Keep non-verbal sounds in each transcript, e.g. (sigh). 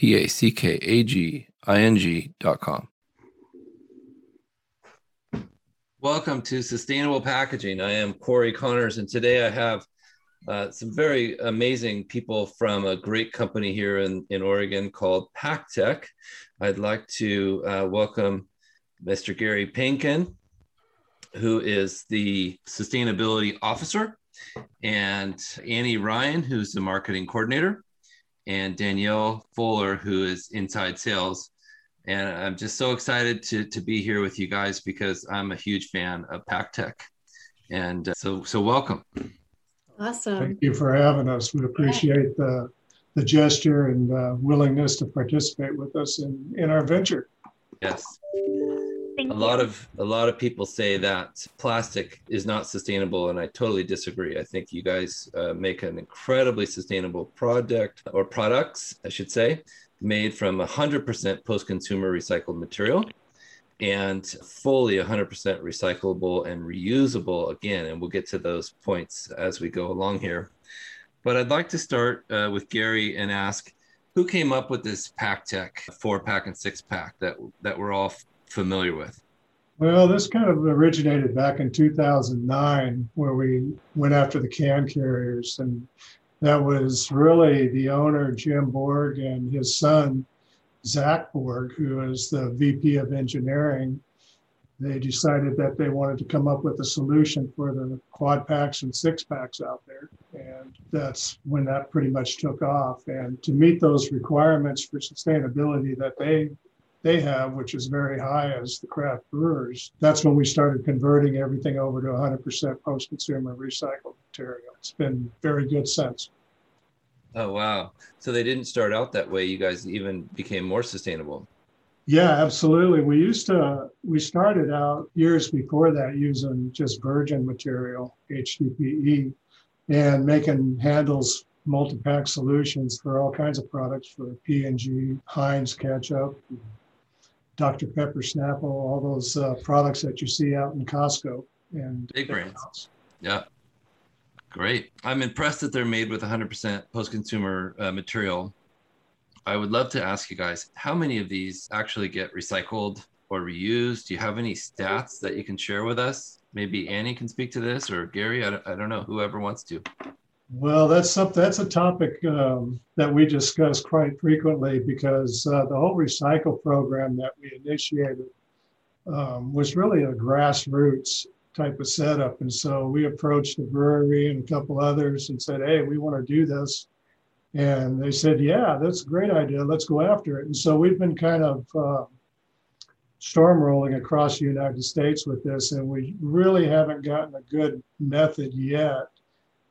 www.ororapacking.com. Welcome to Sustainable Packaging. I am Cory Connors, and today I have uh, some very amazing people from a great company here in, in Oregon called PakTech. I'd like to uh, welcome Mr. Gary Panknin, who is the sustainability officer, and Annie Ryan, who's the marketing coordinator, and Danielle Fuller, who is inside sales. And I'm just so excited to, to be here with you guys because I'm a huge fan of PakTech. And uh, so, so welcome. Awesome. Thank you for having us. We appreciate the, the gesture and uh, willingness to participate with us in, in our venture. Yes. Thank a you. lot of a lot of people say that plastic is not sustainable and i totally disagree i think you guys uh, make an incredibly sustainable product or products i should say made from 100% post-consumer recycled material and fully 100% recyclable and reusable again and we'll get to those points as we go along here but i'd like to start uh, with gary and ask who came up with this PakTech four pack and six pack that that we're all familiar with? Well, this kind of originated back in 2009, where we went after the can carriers. And that was really the owner, Jim Borg, and his son, Zach Borg, who is the VP of engineering. They decided that they wanted to come up with a solution for the quad packs and six packs out there. And that's when that pretty much took off. And to meet those requirements for sustainability that they they have, which is very high as the craft brewers, that's when we started converting everything over to 100% post consumer recycled material. It's been very good since. Oh, wow. So they didn't start out that way. You guys even became more sustainable. Yeah, absolutely. We used to, we started out years before that using just virgin material, HDPE, and making handles multi-pack solutions for all kinds of products for P&G, Heinz ketchup, Dr. Pepper, Snapple, all those uh, products that you see out in Costco and big brands. Yeah, great. I'm impressed that they're made with 100% post-consumer uh, material. I would love to ask you guys how many of these actually get recycled or reused. Do you have any stats that you can share with us? Maybe Annie can speak to this, or Gary. I don't, I don't know. Whoever wants to. Well, that's something. That's a topic um, that we discuss quite frequently because uh, the whole recycle program that we initiated um, was really a grassroots type of setup, and so we approached the brewery and a couple others and said, "Hey, we want to do this," and they said, "Yeah, that's a great idea. Let's go after it." And so we've been kind of uh, storm rolling across the United States with this, and we really haven't gotten a good method yet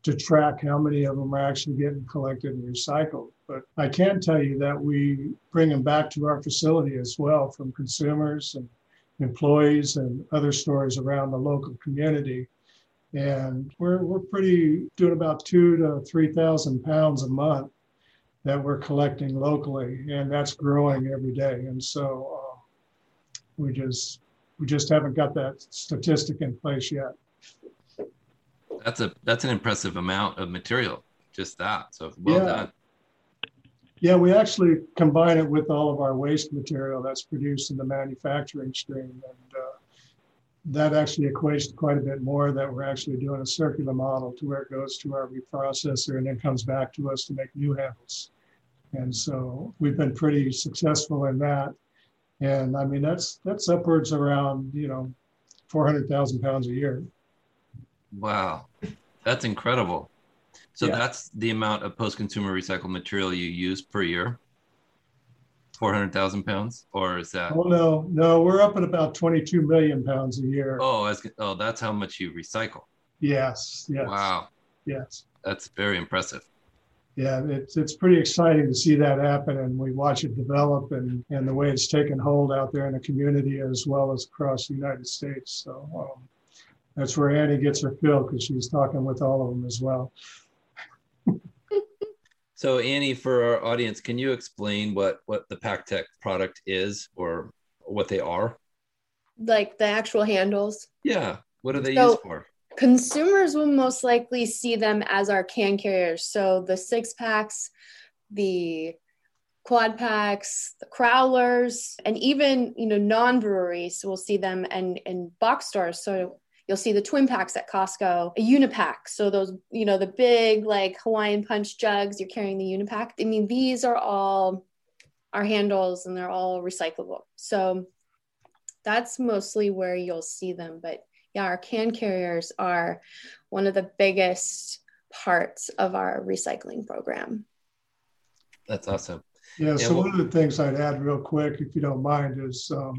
to track how many of them are actually getting collected and recycled. But I can tell you that we bring them back to our facility as well from consumers and employees and other stores around the local community. And we're, we're pretty doing about two to 3,000 pounds a month that we're collecting locally, and that's growing every day. And so uh, we just we just haven't got that statistic in place yet that's a that's an impressive amount of material. Just that. So well yeah. done. Yeah, we actually combine it with all of our waste material that's produced in the manufacturing stream, and uh, that actually equates to quite a bit more. That we're actually doing a circular model to where it goes to our reprocessor and then comes back to us to make new handles. And so we've been pretty successful in that. And I mean, that's that's upwards around you know, four hundred thousand pounds a year. Wow, that's incredible. So yeah. that's the amount of post-consumer recycled material you use per year. Four hundred thousand pounds, or is that? Oh no, no, we're up at about twenty-two million pounds a year. Oh, as, oh, that's how much you recycle. Yes. Yes. Wow. Yes. That's very impressive. yeah, it's it's pretty exciting to see that happen, and we watch it develop, and and the way it's taken hold out there in the community as well as across the United States. So um, that's where Annie gets her fill because she's talking with all of them as well. (laughs) so Annie, for our audience, can you explain what what the PakTech product is or what they are? Like the actual handles. Yeah. What are they so, used for? consumers will most likely see them as our can carriers. So the six packs, the quad packs, the crowlers, and even you know non-breweries will see them and in box stores. So you'll see the twin packs at Costco, a unipack. So those, you know, the big like Hawaiian punch jugs, you're carrying the unipack. I mean, these are all our handles and they're all recyclable. So that's mostly where you'll see them. But yeah, our can carriers are one of the biggest parts of our recycling program. That's awesome. Yeah, yeah so well, one of the things I'd add real quick, if you don't mind, is um,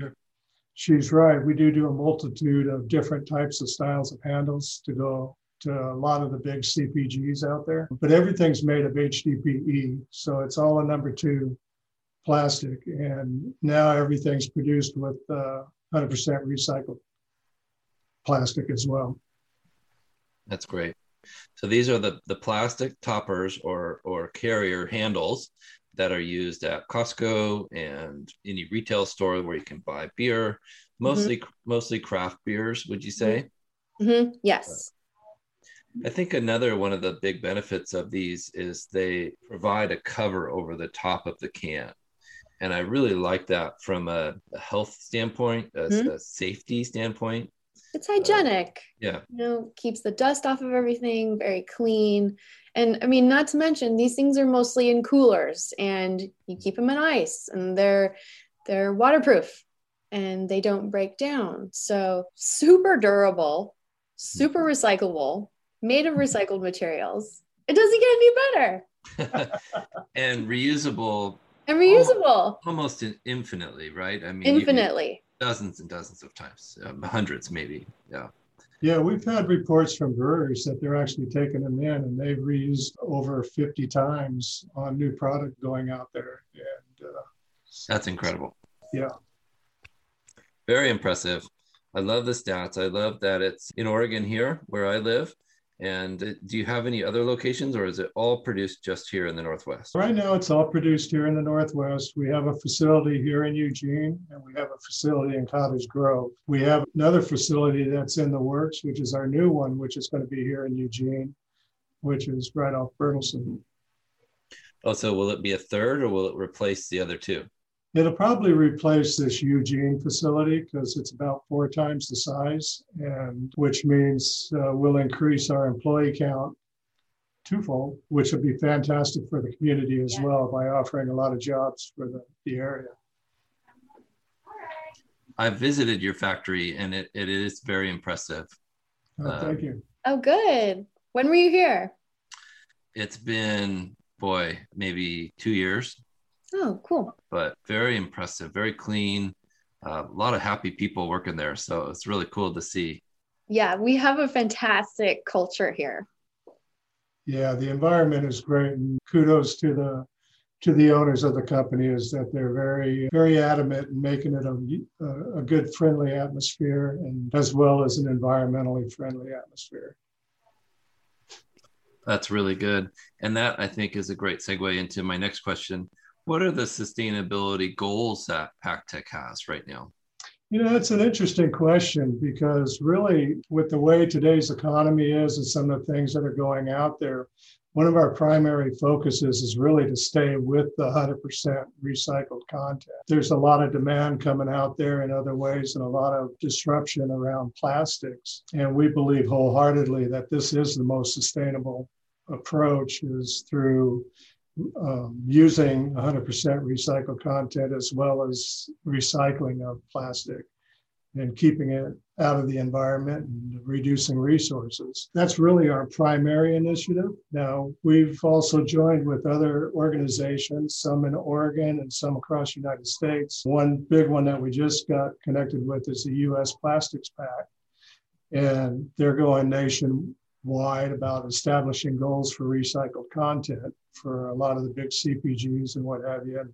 she's right. We do do a multitude of different types of styles of handles to go to a lot of the big CPGs out there, but everything's made of HDPE. So it's all a number two plastic. And now everything's produced with uh, 100% recycled plastic as well. That's great. So these are the, the plastic toppers or, or carrier handles that are used at Costco and any retail store where you can buy beer, mostly mm-hmm. mostly craft beers. Would you say? Mm-hmm. Yes. I think another one of the big benefits of these is they provide a cover over the top of the can. And I really like that from a, a health standpoint, a, mm-hmm. a safety standpoint it's hygienic. Uh, yeah. You know, keeps the dust off of everything, very clean. And I mean, not to mention these things are mostly in coolers and you keep them in ice and they're they're waterproof and they don't break down. So super durable, super mm-hmm. recyclable, made of recycled materials. It doesn't get any better. (laughs) and reusable and reusable almost infinitely right i mean infinitely dozens and dozens of times, um, hundreds maybe. Yeah. Yeah, we've had reports from breweries that they're actually taking them in and they've reused over 50 times on new product going out there. And uh, that's incredible. Yeah. Very impressive. I love the stats. I love that it's in Oregon here where I live. And do you have any other locations or is it all produced just here in the Northwest? Right now, it's all produced here in the Northwest. We have a facility here in Eugene and we have a facility in Cottage Grove. We have another facility that's in the works, which is our new one, which is going to be here in Eugene, which is right off Burleson. Oh, so will it be a third or will it replace the other two? It'll probably replace this Eugene facility because it's about four times the size, and which means uh, we'll increase our employee count twofold, which would be fantastic for the community as yeah. well by offering a lot of jobs for the, the area. I visited your factory and it, it is very impressive. Oh, thank you. Oh, good. When were you here? It's been, boy, maybe two years. Oh, cool. But very impressive, very clean. Uh, a lot of happy people working there. So it's really cool to see. Yeah, we have a fantastic culture here. Yeah, the environment is great, and kudos to the to the owners of the company is that they're very very adamant in making it a, a good friendly atmosphere and as well as an environmentally friendly atmosphere that's really good and that i think is a great segue into my next question what are the sustainability goals that PakTech has right now? You know, that's an interesting question because really, with the way today's economy is and some of the things that are going out there, one of our primary focuses is really to stay with the 100% recycled content. There's a lot of demand coming out there in other ways and a lot of disruption around plastics. And we believe wholeheartedly that this is the most sustainable approach is through um, using 100% recycled content as well as recycling of plastic and keeping it out of the environment and reducing resources. That's really our primary initiative. Now, we've also joined with other organizations, some in Oregon and some across the United States. One big one that we just got connected with is the US Plastics Pact, and they're going nationwide about establishing goals for recycled content. For a lot of the big CPGs and what have you. And,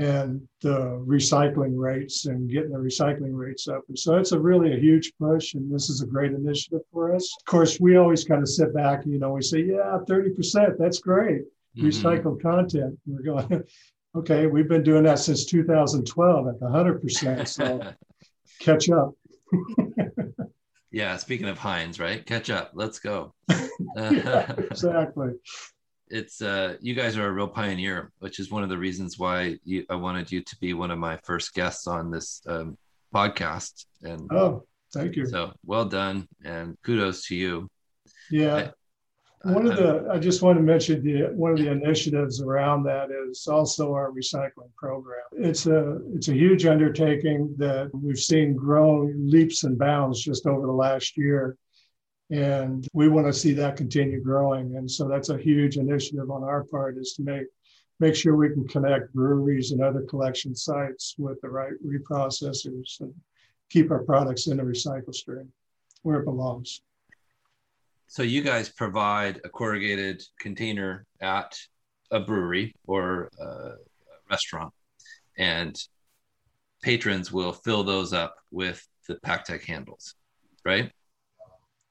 and the recycling rates and getting the recycling rates up. And so it's a really a huge push, and this is a great initiative for us. Of course, we always kind of sit back, you know, we say, yeah, 30%, that's great. Mm-hmm. Recycled content. We're going, (laughs) okay, we've been doing that since 2012 at the 100%. So (laughs) catch up. (laughs) yeah, speaking of Heinz, right? Catch up. Let's go. yeah, exactly it's uh, you guys are a real pioneer, which is one of the reasons why you, I wanted you to be one of my first guests on this um, podcast. And oh, thank you. So well done, and kudos to you. Yeah. I, one I, of the I just want to mention the one of the initiatives around that is also our recycling program. It's a it's a huge undertaking that we've seen grow leaps and bounds just over the last year and we want to see that continue growing. And so that's a huge initiative on our part is to make make sure we can connect breweries and other collection sites with the right reprocessors and keep our products in the recycle stream where it belongs. So you guys provide a corrugated container at a brewery or a restaurant and patrons will fill those up with the PakTech handles right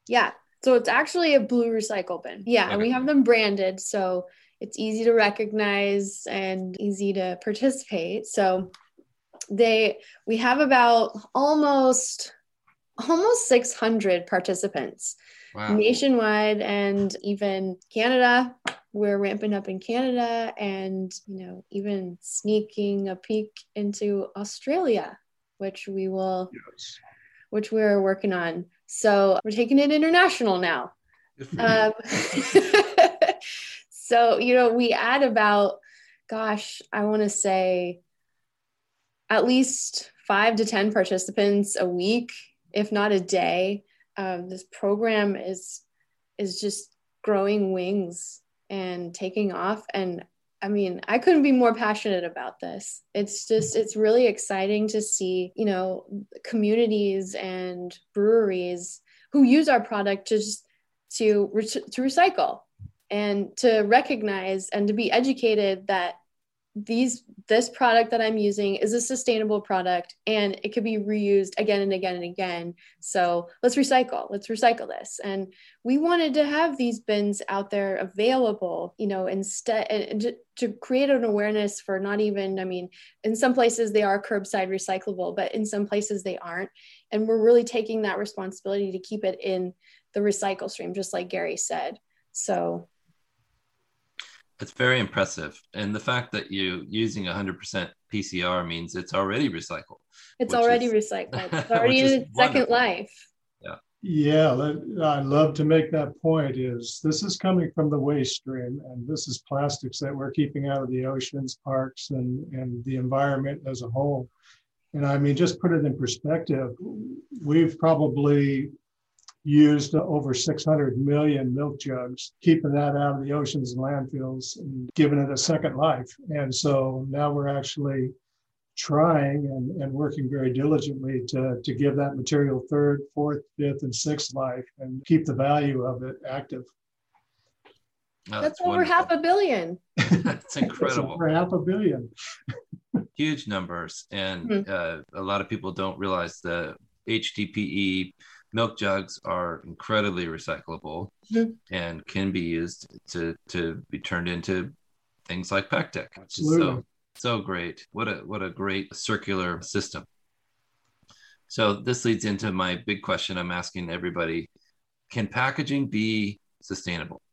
yeah. So it's actually a blue recycle bin. Yeah. Okay. And we have them branded. So it's easy to recognize and easy to participate. So they, we have about almost, almost 600 participants wow. nationwide and even Canada. We're ramping up in Canada and, you know, even sneaking a peek into Australia, which we will, yes. which we're working on. So we're taking it international now. Um, (laughs) so, you know, we add about, gosh, I want to say at least five to 10 participants a week, if not a day. Um, this program is is just growing wings and taking off and I mean, I couldn't be more passionate about this. It's just, it's really exciting to see, you know, communities and breweries who use our product to just to to recycle and to recognize and to be educated that these this product that i'm using is a sustainable product and it could be reused again and again and again. So let's recycle let's recycle this. And we wanted to have these bins out there available you know instead and to, to create an awareness for not even i mean in some places they are curbside recyclable but in some places they aren't. And we're really taking that responsibility to keep it in the recycle stream just like gary said. So it's very impressive. And the fact that you using 100% PCR means it's already recycled. It's already is, recycled. (laughs) It's already in its second life. Yeah. Yeah, I love to make that point is this is coming from the waste stream and this is plastics that we're keeping out of the oceans, parks and, and the environment as a whole. And I mean, just put it in perspective, we've probably used over 600 million milk jugs, keeping that out of the oceans and landfills and giving it a second life. And so now we're actually trying and, and working very diligently to, to give that material third, fourth, fifth, and sixth life and keep the value of it active. Oh, that's, that's over half a billion. (laughs) that's incredible. over half a billion. (laughs) Huge numbers. And mm-hmm. uh, a lot of people don't realize the HDPE milk jugs are incredibly recyclable mm-hmm. and can be used to to be turned into things like which is so so great. What a what a great circular system. So this leads into my big question I'm asking everybody. Can packaging be sustainable? (laughs)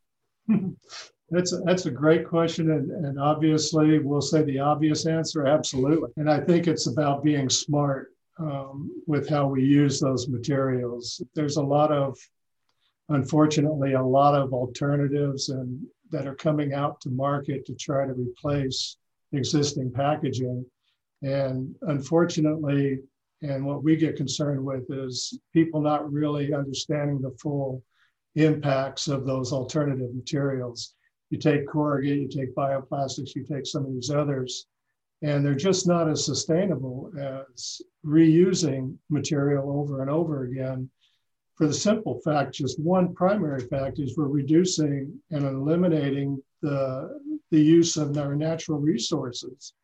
That's a, that's a great question, and, and obviously we'll say the obvious answer, absolutely. And I think it's about being smart um, with how we use those materials. There's a lot of, unfortunately, a lot of alternatives and that are coming out to market to try to replace existing packaging. And unfortunately, and what we get concerned with is people not really understanding the full impacts of those alternative materials. You take corrugate, you take bioplastics, you take some of these others, and they're just not as sustainable as reusing material over and over again for the simple fact just one primary fact is we're reducing and eliminating the the use of our natural resources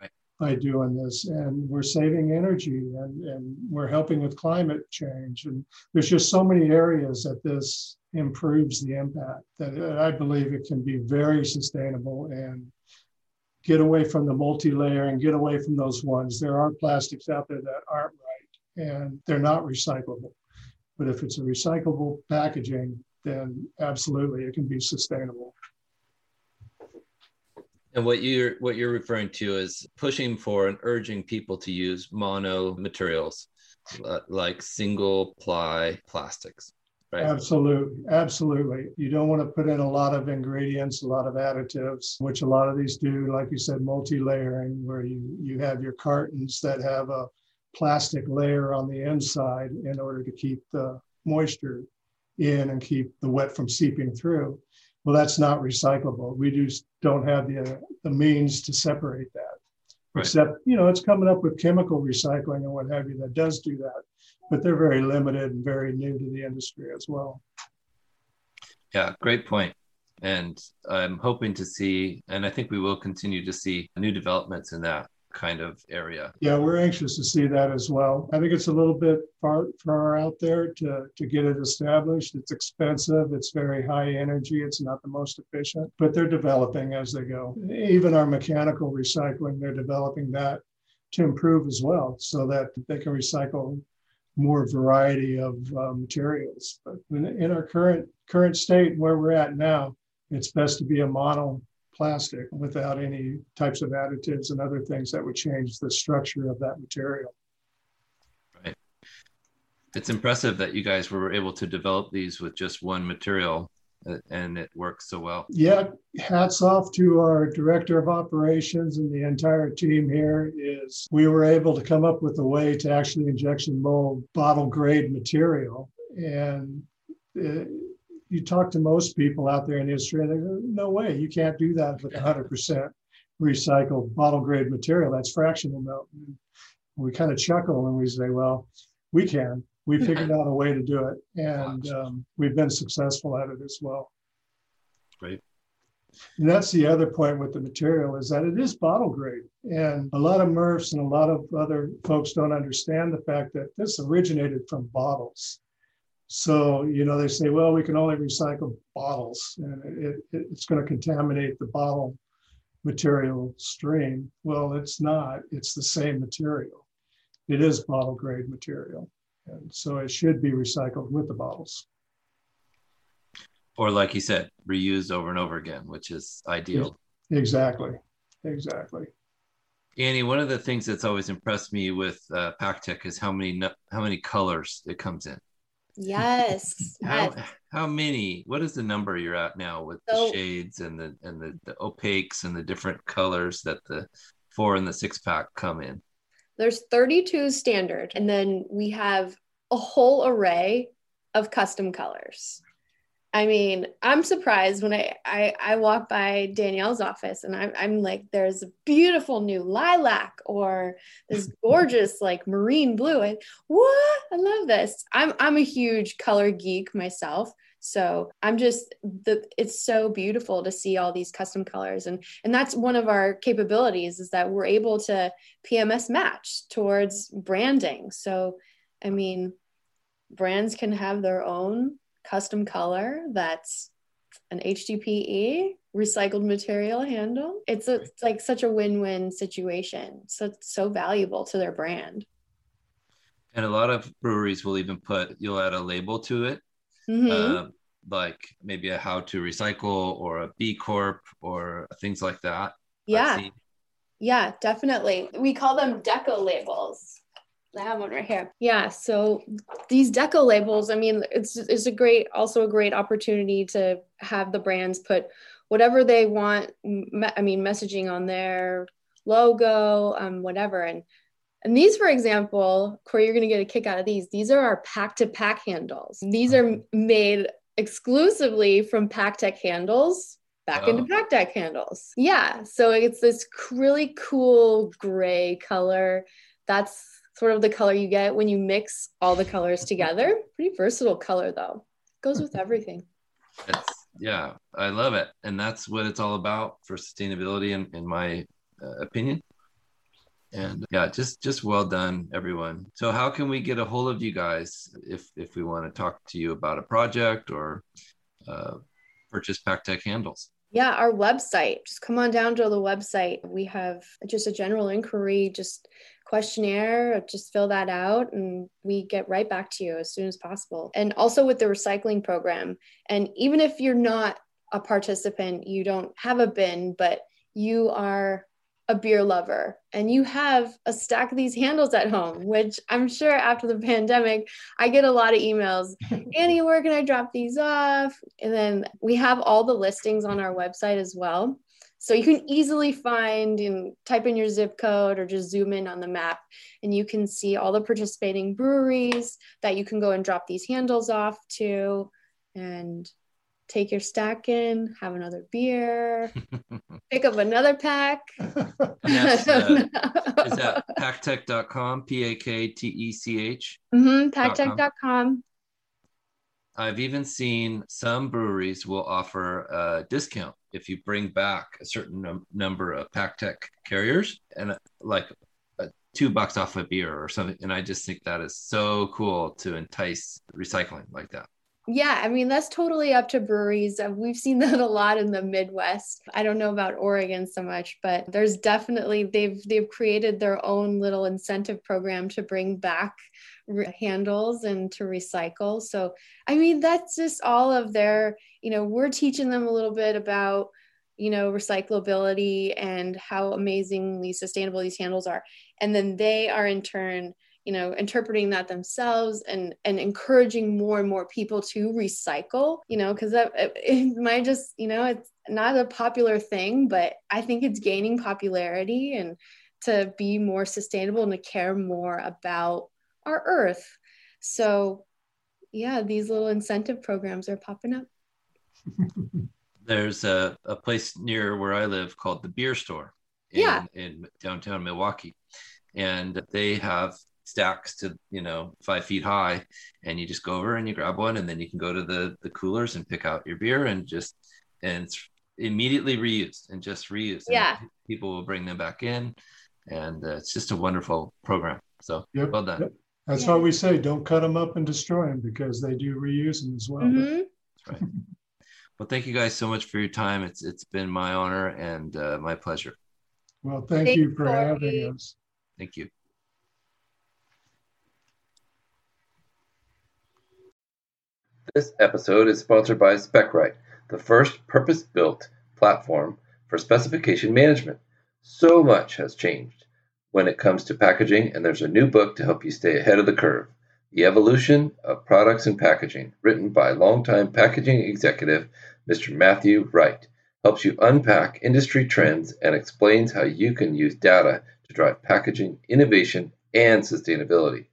right. by doing this. And we're saving energy and, and we're helping with climate change. And there's just so many areas that this improves the impact that I believe it can be very sustainable and get away from the multi-layer and get away from those ones. There are plastics out there that aren't right and they're not recyclable. But if it's a recyclable packaging, then absolutely it can be sustainable. And what you're what you're referring to is pushing for and urging people to use mono materials uh, like single ply plastics. Right. Absolutely. Absolutely. You don't want to put in a lot of ingredients, a lot of additives, which a lot of these do, like you said, multi-layering, where you, you have your cartons that have a plastic layer on the inside in order to keep the moisture in and keep the wet from seeping through. Well, that's not recyclable. We just don't have the, the means to separate that. Right. Except, you know, it's coming up with chemical recycling and what have you that does do that but they're very limited and very new to the industry as well. Yeah, great point. And I'm hoping to see, and I think we will continue to see new developments in that kind of area. Yeah, we're anxious to see that as well. I think it's a little bit far far out there to, to get it established. It's expensive, it's very high energy, it's not the most efficient, but they're developing as they go. Even our mechanical recycling, they're developing that to improve as well so that they can recycle more variety of uh, materials. But in our current current state where we're at now, it's best to be a mono plastic without any types of additives and other things that would change the structure of that material. Right. It's impressive that you guys were able to develop these with just one material and it works so well. Yeah, hats off to our director of operations and the entire team here is we were able to come up with a way to actually injection mold bottle grade material. And it, you talk to most people out there in the industry and they go no way you can't do that with 100% recycled bottle grade material. That's fractional melt. We kind of chuckle and we say well we can we figured out a way to do it, and um, we've been successful at it as well. Great. And that's the other point with the material is that it is bottle grade. And a lot of MRFs and a lot of other folks don't understand the fact that this originated from bottles. So, you know, they say, well, we can only recycle bottles and it, it, it's going to contaminate the bottle material stream. Well, it's not, it's the same material. It is bottle grade material. And so it should be recycled with the bottles. Or, like you said, reused over and over again, which is ideal. Exactly. Exactly. Annie, one of the things that's always impressed me with uh, PakTech is how many how many colors it comes in. Yes. (laughs) how how many? What is the number you're at now with so, the shades and the and the, the opaques and the different colors that the four and the six pack come in? There's 32 standard, and then we have a whole array of custom colors. I mean, I'm surprised when I, I, I walk by Danielle's office and I'm, I'm like, there's a beautiful new lilac or this (laughs) gorgeous like marine blue. And what? I love this. I'm, I'm a huge color geek myself. So I'm just the it's so beautiful to see all these custom colors and and that's one of our capabilities is that we're able to PMS match towards branding. So I mean brands can have their own custom color that's an HDPE recycled material handle. It's, a, it's like such a win-win situation. So it's so valuable to their brand. And a lot of breweries will even put you'll add a label to it mm-hmm. uh, like maybe a how to recycle or a B Corp or things like that. Yeah. Yeah, definitely. We call them deco labels. I have one right here. Yeah. So these deco labels, I mean, it's it's a great, also a great opportunity to have the brands put whatever they want. I mean, messaging on their logo, um, whatever. And and these, for example, Cory, you're going to get a kick out of these. These are our pack to pack handles. These are made exclusively from PakTech handles back oh. into PakTech handles. Yeah. So it's this really cool gray color. That's sort of the color you get when you mix all the colors together. (laughs) Pretty versatile color though. Goes with (laughs) everything. It's Yeah, I love it. And that's what it's all about for sustainability, in, in my uh, opinion. And yeah, just just well done, everyone. So, how can we get a hold of you guys if if we want to talk to you about a project or uh, purchase PakTech handles? Yeah, our website. Just come on down to the website. We have just a general inquiry, just questionnaire, just fill that out and we get right back to you as soon as possible. And also with the recycling program. And even if you're not a participant, you don't have a bin, but you are a beer lover and you have a stack of these handles at home, which I'm sure after the pandemic, I get a lot of emails. (laughs) Annie, where can I drop these off? And then we have all the listings on our website as well. So you can easily find and type in your zip code or just zoom in on the map and you can see all the participating breweries that you can go and drop these handles off to and take your stack in, have another beer, (laughs) pick up another pack. (laughs) uh, (laughs) is that paktech.com, P A K T E C H? Mm-hmm, paktech.com. I've even seen some breweries will offer a discount if you bring back a certain num- number of PakTech carriers and uh, like uh, two bucks off a beer or something. And I just think that is so cool to entice recycling like that. Yeah, I mean, that's totally up to breweries. Uh, we've seen (laughs) that a lot in the Midwest. I don't know about Oregon so much, but there's definitely they've they've created their own little incentive program to bring back re- handles and to recycle. So, I mean, that's just all of their, you know, we're teaching them a little bit about you know recyclability and how amazingly sustainable these handles are and then they are in turn you know interpreting that themselves and and encouraging more and more people to recycle you know because that it, (laughs) it might just you know it's not a popular thing but i think it's gaining popularity and to be more sustainable and to care more about our earth so yeah these little incentive programs are popping up (laughs) there's a, a place near where i live called the beer store in, yeah. in downtown milwaukee and they have stacks to you know five feet high and you just go over and you grab one and then you can go to the the coolers and pick out your beer and just and it's immediately reused and just reused yeah. And people will bring them back in and uh, it's just a wonderful program. So yep, well done. yep. that's yeah. why we say don't cut them up and destroy them because they do reuse them as well. Mm-hmm. that's right. Well thank you guys so much for your time. It's it's been my honor and uh, my pleasure. Well thank Thanks you for having us. Thank you This episode is sponsored by Specright, the first purpose built platform for specification management. So much has changed when it comes to packaging, and there's a new book to help you stay ahead of the curve The Evolution of Products and Packaging, written by longtime packaging executive Mr. Matthew Wright. Helps you unpack industry trends and explains how you can use data to drive packaging innovation and sustainability.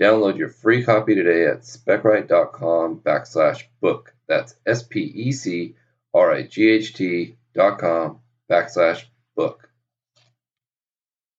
Download your free copy today at specright.com backslash book. That's S P E C R I G H T dot com backslash book.